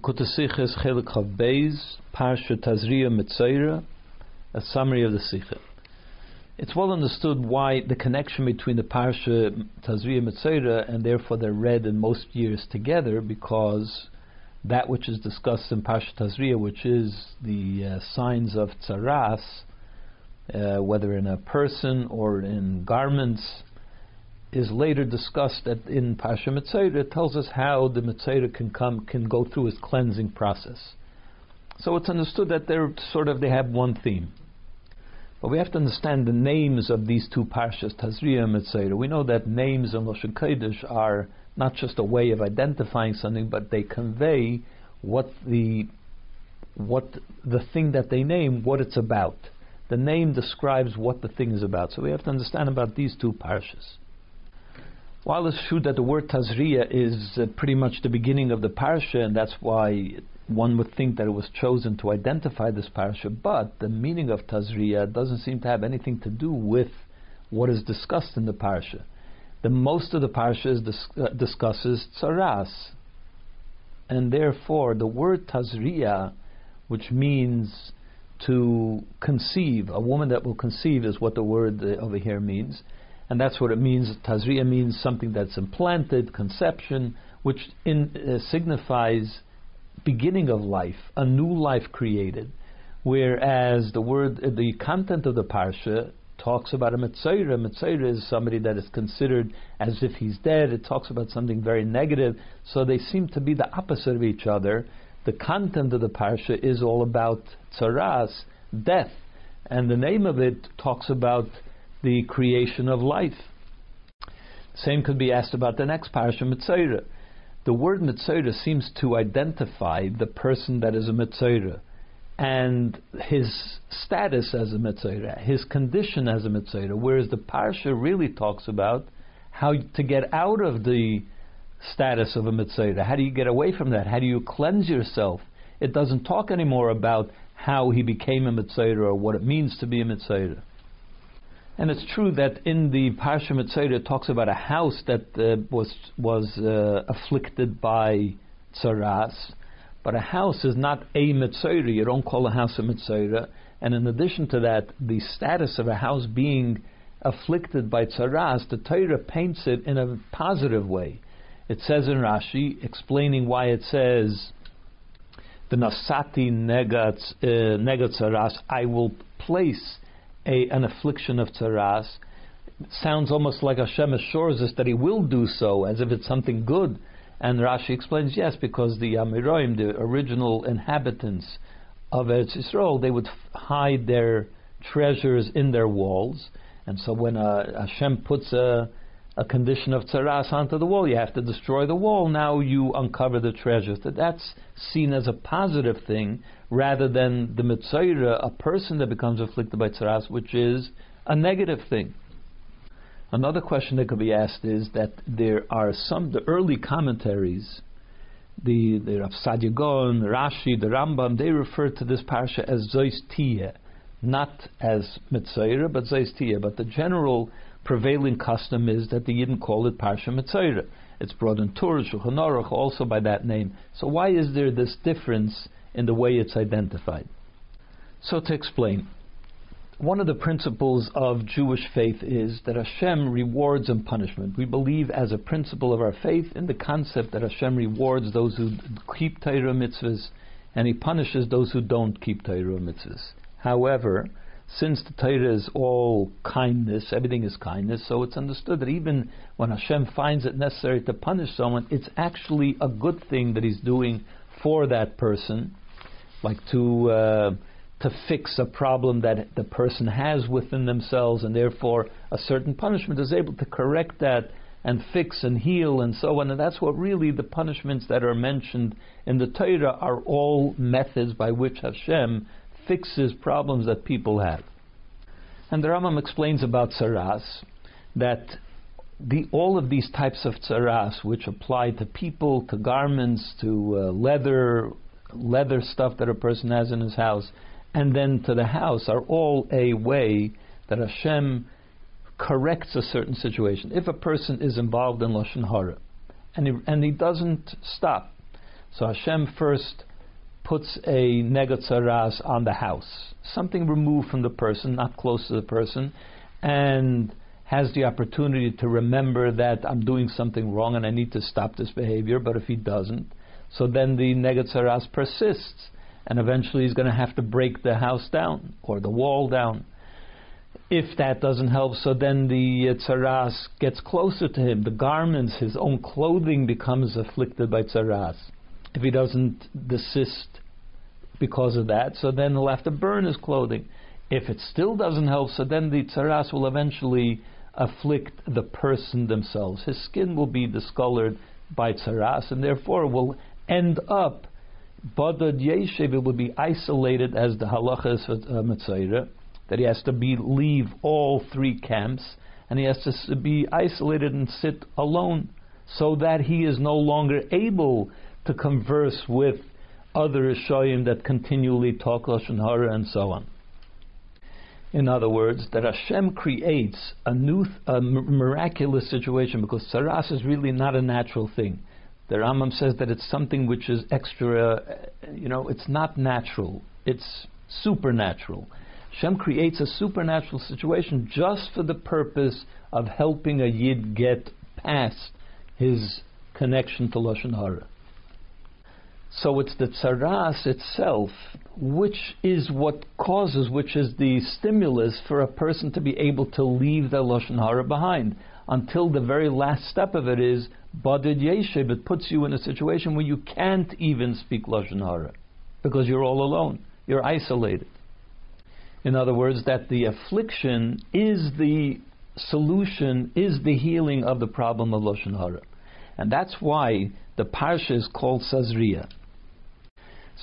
Likkutei Sichos Chelik Beis, Parsha Tazria Mitzaira, a summary of the Sikha. It's well understood why the connection between the Parsha Tazria Mitzaira and therefore they're read in most years together because that which is discussed in Parsha Tazria, which is the uh, signs of tzaras, uh, whether in a person or in garments, is later discussed at, in Pasha Mitzayra. It tells us how the Mitzayra can come, can go through its cleansing process. So it's understood that they're sort of they have one theme. But we have to understand the names of these two parshas, Tazria and. We know that names in Lashon Kodesh are not just a way of identifying something, but they convey what the what the thing that they name, what it's about. The name describes what the thing is about. So we have to understand about these two parshas. While it's true that the word Tazria is uh, pretty much the beginning of the parsha, and that's why one would think that it was chosen to identify this parsha, but the meaning of Tazria doesn't seem to have anything to do with what is discussed in the parsha. The most of the parsha dis- uh, discusses tzaras, and therefore the word Tazria, which means to conceive, a woman that will conceive is what the word uh, over here means and that's what it means. Tazria means something that's implanted, conception, which in, uh, signifies beginning of life, a new life created. Whereas the word, uh, the content of the parsha talks about a mitzayra. Mitzayra is somebody that is considered as if he's dead. It talks about something very negative. So they seem to be the opposite of each other. The content of the parsha is all about tzaras, death, and the name of it talks about the creation of life. Same could be asked about the next parasha, Mitzayra. The word Mitzayra seems to identify the person that is a Mitzayra and his status as a Mitzayra, his condition as a Mitzayra, whereas the parsha really talks about how to get out of the status of a Mitzayra. How do you get away from that? How do you cleanse yourself? It doesn't talk anymore about how he became a Mitzayra or what it means to be a Mitzayra. And it's true that in the Parsha Mitzayra it talks about a house that uh, was was uh, afflicted by tzaras, but a house is not a Mitzayra. You don't call a house a Mitzayra. And in addition to that, the status of a house being afflicted by tzaras, the Torah paints it in a positive way. It says in Rashi, explaining why it says, "The nasati negat uh, tzaras, I will place." A, an affliction of tzaras, sounds almost like Hashem assures us that He will do so, as if it's something good. And Rashi explains, yes, because the Amiroim, the original inhabitants of Eretz Yisrael, they would hide their treasures in their walls. And so when uh, Hashem puts a, a condition of tzaras onto the wall, you have to destroy the wall. Now you uncover the treasures. That that's seen as a positive thing rather than the mitzayra, a person that becomes afflicted by tzaras, which is a negative thing. Another question that could be asked is that there are some the early commentaries, the the Rav Saadia Gaon, Rashi, the Rambam, they refer to this parsha as Zois not as Mitzayra, but Zois But the general prevailing custom is that the Yidden call it Parsha Mitzayra. It's brought in Torah, Shulchan Aruch, also by that name. So why is there this difference in the way it's identified. So, to explain, one of the principles of Jewish faith is that Hashem rewards and punishment. We believe, as a principle of our faith, in the concept that Hashem rewards those who keep Torah mitzvahs and He punishes those who don't keep Torah mitzvahs. However, since the Torah is all kindness, everything is kindness, so it's understood that even when Hashem finds it necessary to punish someone, it's actually a good thing that He's doing for that person like to uh, to fix a problem that the person has within themselves, and therefore a certain punishment is able to correct that and fix and heal and so on. And that's what really the punishments that are mentioned in the Torah are all methods by which Hashem fixes problems that people have. And the Rambam explains about tzaras that the, all of these types of tzaras, which apply to people, to garments, to uh, leather, leather stuff that a person has in his house, and then to the house are all a way that Hashem corrects a certain situation. If a person is involved in lashon hara, and he, and he doesn't stop, So Hashem first puts a negatzaras on the house, something removed from the person, not close to the person, and has the opportunity to remember that I'm doing something wrong and I need to stop this behavior. But if he doesn't, so then the negatzaras persists, and eventually he's going to have to break the house down or the wall down. If that doesn't help, so then the tzaras gets closer to him. The garments, his own clothing, becomes afflicted by tzaras. If he doesn't desist because of that, so then he'll have to burn his clothing. If it still doesn't help, so then the tzaras will eventually afflict the person themselves. His skin will be discolored by tzaras, and therefore will end up badad yeshev. It will be isolated as the halacha is uh, that he has to be leave all three camps, and he has to be isolated and sit alone, so that he is no longer able to converse with other Rishayim that continually talk Lashon Hara and so on. In other words, that Hashem creates a new, a miraculous situation because saras is really not a natural thing. The Rambam says that it's something which is extra, uh, you know, it's not natural, it's supernatural. Hashem creates a supernatural situation just for the purpose of helping a Yid get past his connection to Lashon Hara. So it's the tsaras itself, which is what causes, which is the stimulus for a person to be able to leave the lashon hara behind. Until the very last step of it is badid yeshiv. It puts you in a situation where you can't even speak lashon hara because you're all alone. You're isolated. In other words, that the affliction is the solution, is the healing of the problem of lashon hara, and that's why the parsha is called Sazria.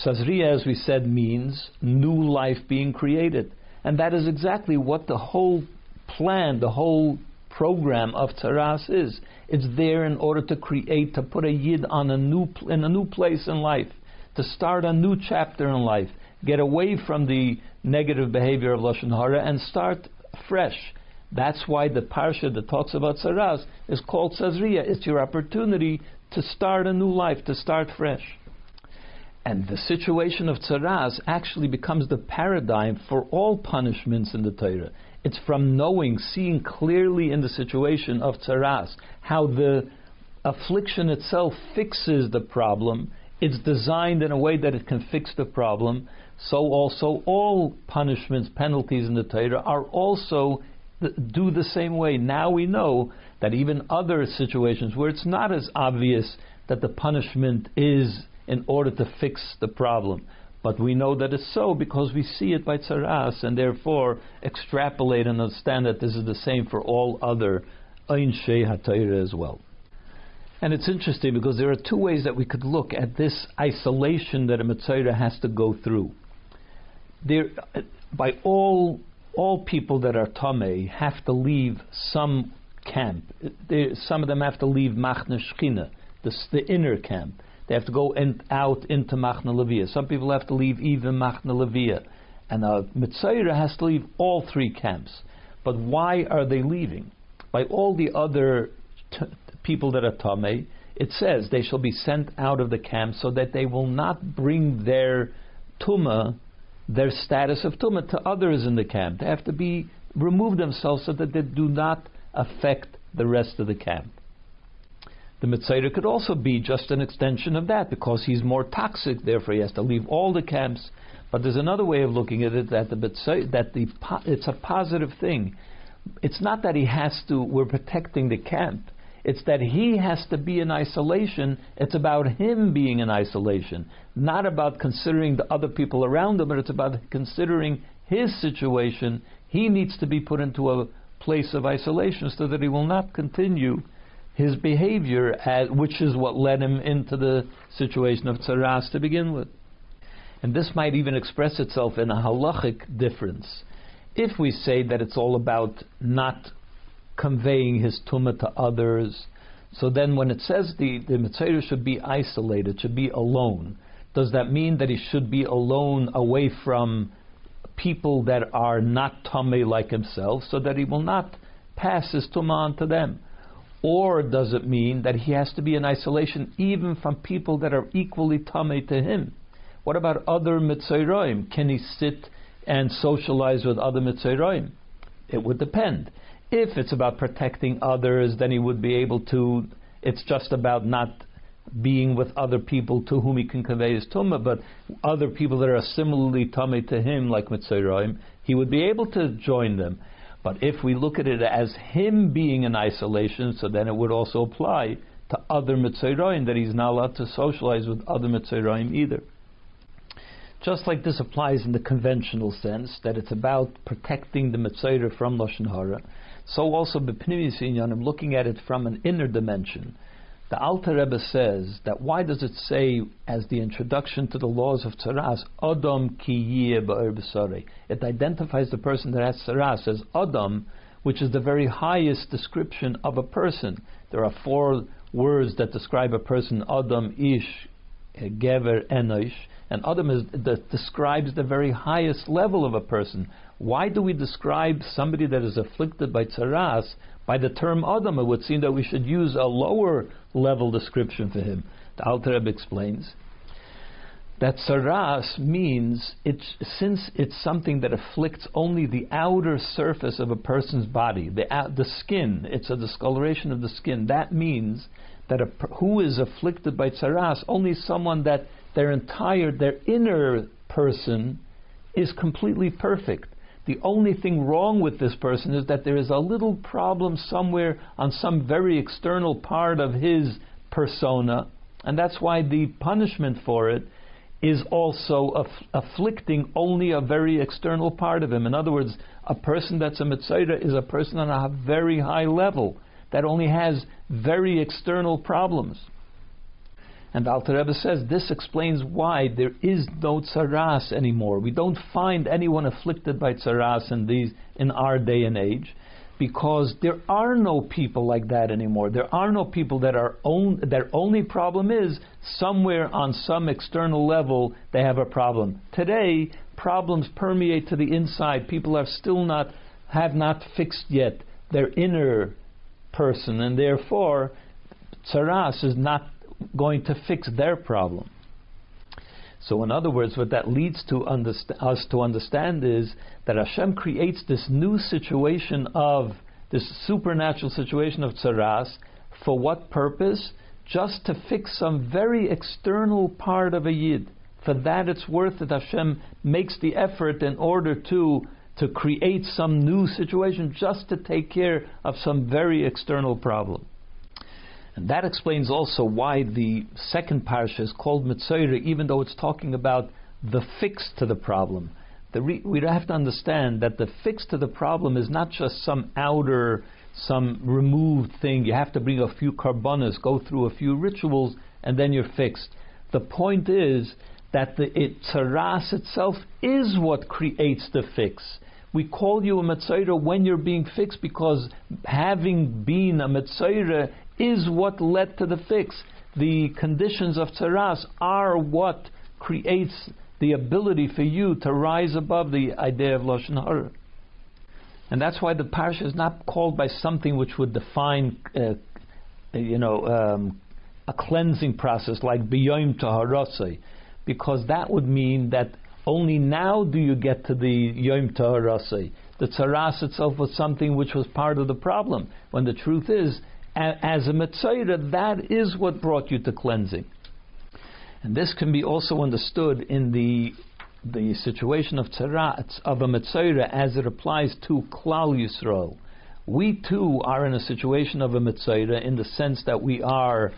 Sazria, as we said, means new life being created. And that is exactly what the whole plan, the whole program of Tzaras is. It's there in order to create, to put a Yid on a new, in a new place in life, to start a new chapter in life, get away from the negative behavior of Lashon Hara and start fresh. That's why the parsha that talks about Tzaras is called Sazria. It's your opportunity to start a new life, to start fresh. And the situation of tzaras actually becomes the paradigm for all punishments in the Torah. It's from knowing, seeing clearly in the situation of tzaras, how the affliction itself fixes the problem. It's designed in a way that it can fix the problem. So also all punishments, penalties in the Torah are also do the same way. Now we know that even other situations where it's not as obvious that the punishment is in order to fix the problem. But we know that it's so because we see it by tzaras and therefore extrapolate and understand that this is the same for all other Ein Shei as well. And it's interesting because there are two ways that we could look at this isolation that a Mitzayra has to go through. There, by all all people that are Tameh have to leave some camp. There, some of them have to leave Machna Shechina, the, the inner camp. They have to go in, out into Machna Levia. Some people have to leave even Machna Levia. And a Mitzayra has to leave all three camps. But why are they leaving? By all the other t- people that are Tameh, it says they shall be sent out of the camp so that they will not bring their Tuma, their status of Tuma, to others in the camp. They have to be remove themselves so that they do not affect the rest of the camp. The Mitzayra could also be just an extension of that because he's more toxic, therefore he has to leave all the camps. But there's another way of looking at it that the Mitzayra, that the it's a positive thing. It's not that he has to. We're protecting the camp. It's that he has to be in isolation. It's about him being in isolation, not about considering the other people around him, but it's about considering his situation. He needs to be put into a place of isolation so that he will not continue his behavior, as, which is what led him into the situation of tzaras to begin with. And this might even express itself in a halachic difference. If we say that it's all about not conveying his tumah to others, so then when it says the, the Mitzayra should be isolated, should be alone, does that mean that he should be alone away from people that are not tummy like himself, so that he will not pass his tumah on to them? Or does it mean that he has to be in isolation even from people that are equally tame to him? What about other mitzayroim? Can he sit and socialize with other mitzayroim? It would depend. If it's about protecting others, then he would be able to. It's just about not being with other people to whom he can convey his tumah, but other people that are similarly tummy to him, like mitzayroim, he would be able to join them. But if we look at it as him being in isolation, so then it would also apply to other mitzayroim that he's not allowed to socialize with other mitzayroim either. Just like this applies in the conventional sense that it's about protecting the mitzayra from lashon hara, so also b'pnimis inyanim, looking at it from an inner dimension the Alter Rebbe says that why does it say as the introduction to the laws of tzaras, Adam ki b'sare? It identifies the person that has tzaras as Adam, which is the very highest description of a person. There are four words that describe a person: Adam, Ish, Gever, Enosh, and Adam is, describes the very highest level of a person. Why do we describe somebody that is afflicted by tzaras by the term Adam, it would seem that we should use a lower level description for him. The Alter Rebbe explains that saras means it's since it's something that afflicts only the outer surface of a person's body, the uh, the skin. It's a discoloration of the skin. That means that a, who is afflicted by saras only someone that their entire their inner person is completely perfect. The only thing wrong with this person is that there is a little problem somewhere on some very external part of his persona, and that's why the punishment for it is also aff- afflicting only a very external part of him. In other words, a person that's a mitzayra is a person on a very high level that only has very external problems. And Alter Rebbe says this explains why there is no tsaras anymore. We don't find anyone afflicted by tsaras in these in our day and age, because there are no people like that anymore. There are no people that are own, their only problem is somewhere on some external level they have a problem. Today, problems permeate to the inside. People are still not have not fixed yet their inner person, and therefore, tsaras is not going to fix their problem. So, in other words, what that leads to underst- us to understand is that Hashem creates this new situation of this supernatural situation of tsaras. For what purpose? Just to fix some very external part of a yid. For that, it's worth it. Hashem makes the effort in order to to create some new situation, just to take care of some very external problem. And that explains also why the second parsha is called Mitzayra, even though it's talking about the fix to the problem. The re- we have to understand that the fix to the problem is not just some outer, some removed thing. You have to bring a few karbonas, go through a few rituals, and then you're fixed. The point is that the it, tzaras itself is what creates the fix. We call you a Mitzayra when you're being fixed because having been a Mitzayra is what led to the fix. The conditions of tsaras are what creates the ability for you to rise above the idea of lashon hara. And that's why the parsha is not called by something which would define, uh, you know, um, a cleansing process like biyom taharasei, because that would mean that only now do you get to the yom taharasei. The tsaras itself was something which was part of the problem, when the truth is as a Mitzayra, that is what brought you to cleansing. And this can be also understood in the the situation of tzarat of a Mitzayra as it applies to Klal Yisrael. We too are in a situation of a Mitzayra in the sense that we are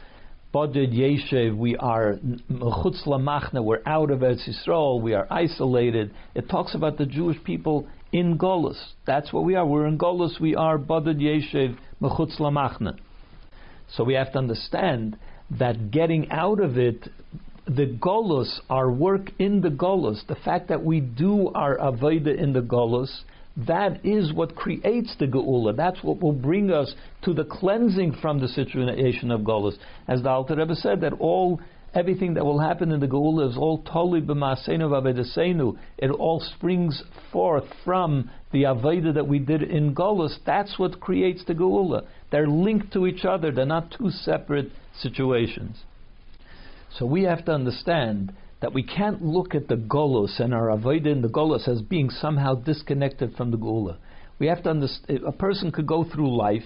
Bodid Yeshev, we are Mechutz Lamachna, we're out of Eretz Yisrael, we are isolated. It talks about the Jewish people in Golos. That's what we are. We're in Golos, we are Bodid Yeshev, Mechutz Lamachna. So we have to understand that getting out of it, the golus, our work in the golus, the fact that we do our avodah in the golus, that is what creates the geula. That's what will bring us to the cleansing from the situation of golus. As the Alter Rebbe said, that all Everything that will happen in the Geula is all totally b'maasenu v'avedasenu. It all springs forth from the Aveda that we did in Golus. That's what creates the Geula. They're linked to each other. They're not two separate situations. So we have to understand that we can't look at the Golus and our Aveda in the Golus as being somehow disconnected from the Geula. We have to understand, a person could go through life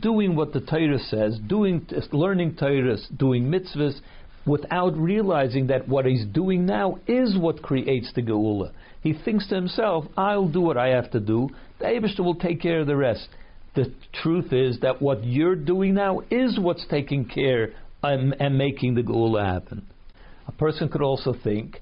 doing what the Torah says, doing, learning Torah, doing mitzvahs, without realizing that what he's doing now is what creates the Geula. He thinks to himself, I'll do what I have to do, the Abishta will take care of the rest. The truth is that what you're doing now is what's taking care and, and making the Geula happen. A person could also think,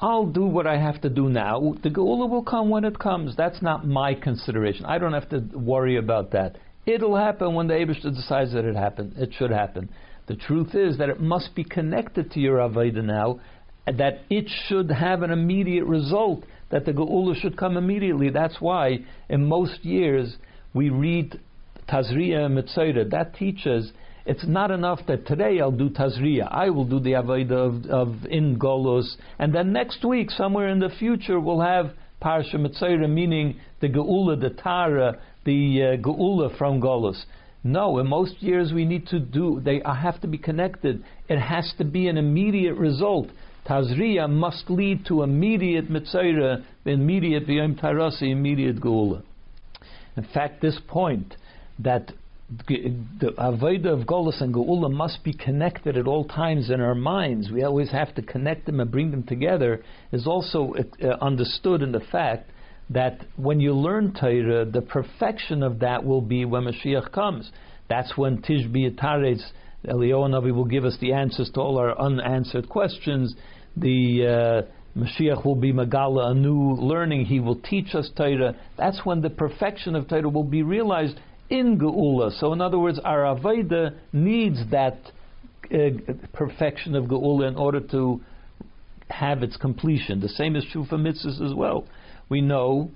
I'll do what I have to do now. The Geula will come when it comes. That's not my consideration. I don't have to worry about that. It'll happen when the Abishta decides that it happened. It should happen. The truth is that it must be connected to your Aveda now, that it should have an immediate result, that the Geula should come immediately. That's why in most years we read Tazria and Mitzayra. That teaches it's not enough that today I'll do Tazria, I will do the Avodah of, of in Golos, and then next week, somewhere in the future, we'll have Parsha Mitzayra, meaning the Geula, the Tara, the uh, Geula from Golos. No, in most years we need to do, they have to be connected. It has to be an immediate result. Tazriya must lead to immediate Mitzayra, immediate V'yom Tarasi, immediate Geula. In fact, this point that the Avodah of Golas and Geula must be connected at all times in our minds. We always have to connect them and bring them together. Is also uh, understood in the fact that when you learn Torah, the perfection of that will be when Mashiach comes. That's when Tishbi Atares, Eliyahu Navi will give us the answers to all our unanswered questions. The uh, Mashiach will be Magala, a new learning. He will teach us Torah. That's when the perfection of Torah will be realized in Geula. So, in other words, our Aveda needs that uh, perfection of Geula in order to have its completion. The same is true for mitzvahs as well we know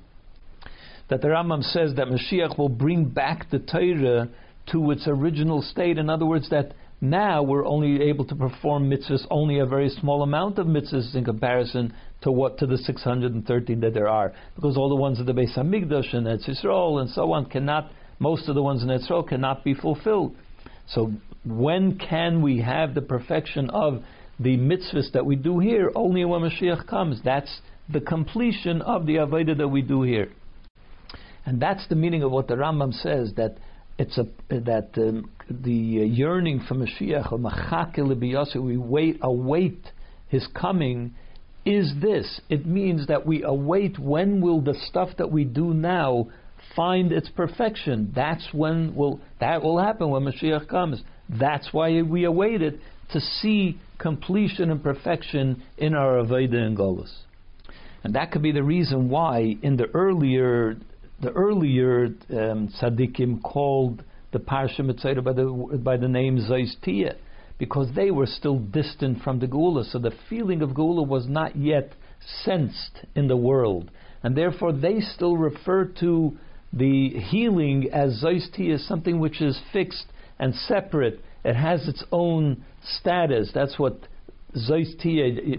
that the Rambam says that Mashiach will bring back the Torah to its original state. In other words, that now we're only able to perform mitzvahs, only a very small amount of mitzvahs in comparison to what to the 613 that there are, because all the ones in the Beis Hamikdash and Eretz Yisrael and so on cannot, most of the ones in Eretz Yisrael cannot be fulfilled. So when can we have the perfection of the mitzvahs that we do here? Only when Mashiach comes. That's the completion of the Avodah that we do here. And that's the meaning of what the Rambam says that it's a that um, the yearning for Mashiach we wait await his coming is this. It means that we await when will the stuff that we do now find its perfection. That's when will that will happen when Mashiach comes. That's why we await it to see completion and perfection in our Aveda and Golas. And that could be the reason why in the earlier the earlier um, tzaddikim called the Parsha Mitzayra by the, by the name Zaistia, because they were still distant from the Geula. so the feeling of Geula was not yet sensed in the world. And therefore they still refer to the healing as Zaistia, something which is fixed and separate. It has its own status. That's what Zaistia,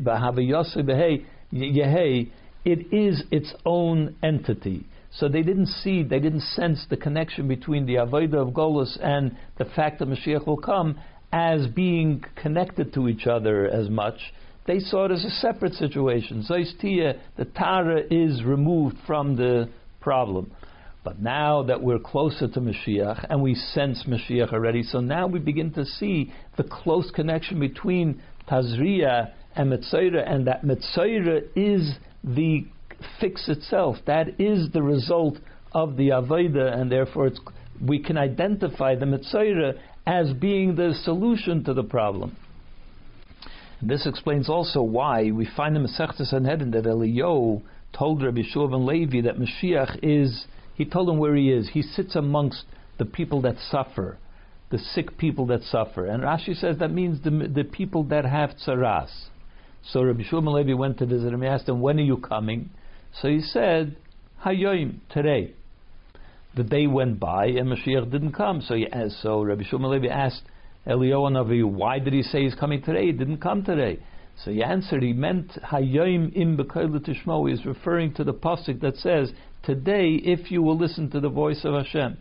Yehei, it is its own entity. So they didn't see, they didn't sense the connection between the Avodah of Golus and the fact that Mashiach will come as being connected to each other as much. They saw it as a separate situation. Zoistia, the Tara is removed from the problem. But now that we're closer to Mashiach and we sense Mashiach already, so now we begin to see the close connection between Tazria and Mitzayra, and that Mitzayra is the fix itself. That is the result of the Aveda, and therefore we can identify the Mitzayra as being the solution to the problem. This explains also why we find in Masechta Sanhedrin that Eliyahu told Rabbi Shua ben Levi that Mashiach is, he told him where he is. He sits amongst the people that suffer, the sick people that suffer. And Rashi says that means the, the people that have tsaras. So Rabbi Shua ben Levi went to visit him. He asked him, "When are you coming?" So he said, "Hayoim today." The day went by and Mashiach didn't come. So he asked, so Rabbi Shua ben Levi asked Eliyahu Navi, why did he say he's coming today? He didn't come today. So he answered, he meant Hayyim im Tishmo. He is referring to the pasuk that says, "Today, if you will listen to the voice of Hashem."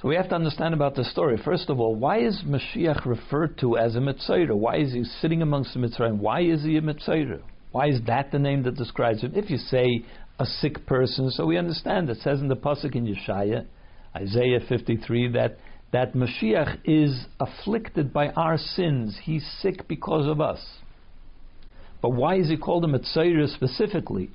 So we have to understand about the story. First of all, why is Mashiach referred to as a Mitzayra? Why is he sitting amongst the mitzayroim? Why is he a Mitzayra? Why is that the name that describes him? If you say a sick person, so we understand. It says in the pasuk in Yeshaya, Isaiah 53, that that Mashiach is afflicted by our sins. He's sick because of us. But why is he called a Mitzayra specifically?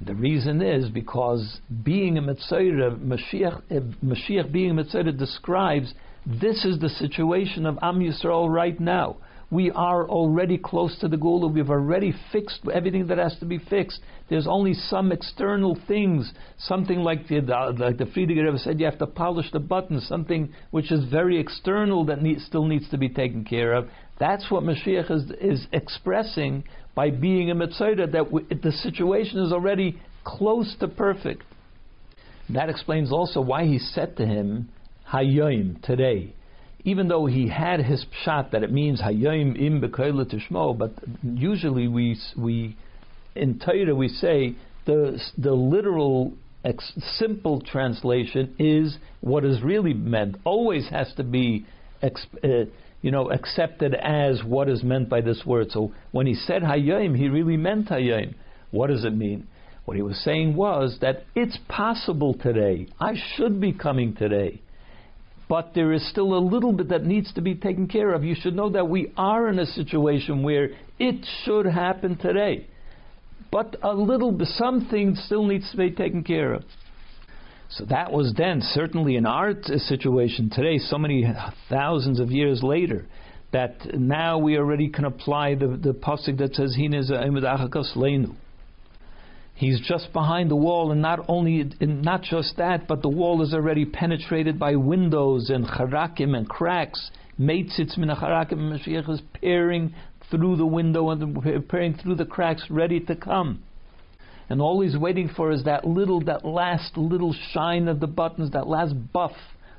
The reason is because being a Mitzayra, Mashiach, uh, Mashiach being a Mitzayra describes this is the situation of Am Yisrael right now. We are already close to the goal. We've already fixed everything that has to be fixed. There's only some external things, something like the, like the Frierdiker Rebbe said, you have to polish the buttons, something which is very external that need, still needs to be taken care of. That's what Mashiach is, is expressing by being a Mitzayra, that we, the situation is already close to perfect. That explains also why he said to him, Hayyim, today. Even though he had his pshat that it means Hayyim im bekoyle tishmo, but usually we, we in Torah we say the, the literal ex- simple translation is what is really meant. Always has to be exp- uh, you know, accepted as what is meant by this word. So when he said Hayyim, he really meant Hayyim. What does it mean? What he was saying was that it's possible today. I should be coming today. But there is still a little bit that needs to be taken care of. You should know that we are in a situation where it should happen today. But a little bit, something still needs to be taken care of. So that was then, certainly in our situation today, so many thousands of years later, that now we already can apply the, the pasuk that says, Leinu. He's just behind the wall, and not only and not just that, but the wall is already penetrated by windows and charakim and cracks. Meitzitz min charakim Mashiach is peering through the window and peering through the cracks, ready to come and all he's waiting for is that little, that last little shine of the buttons, that last buff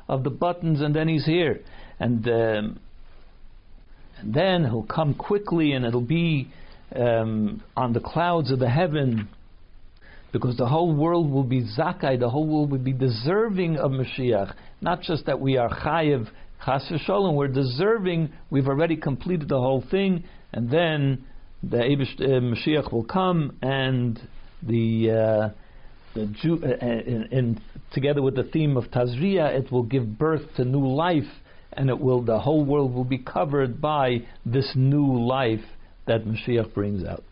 of the buttons, and then he's here. And, um, and then he'll come quickly, and it'll be um, on the clouds of the heaven, because the whole world will be zakai, the whole world will be deserving of Mashiach. Not just that we are chayiv, chas v'sholem, we're deserving, we've already completed the whole thing, and then the Abish, uh, Mashiach will come and the uh, the Jew, uh, in, in, together with the theme of Tazria, it will give birth to new life, and it will the whole world will be covered by this new life that Mashiach brings out.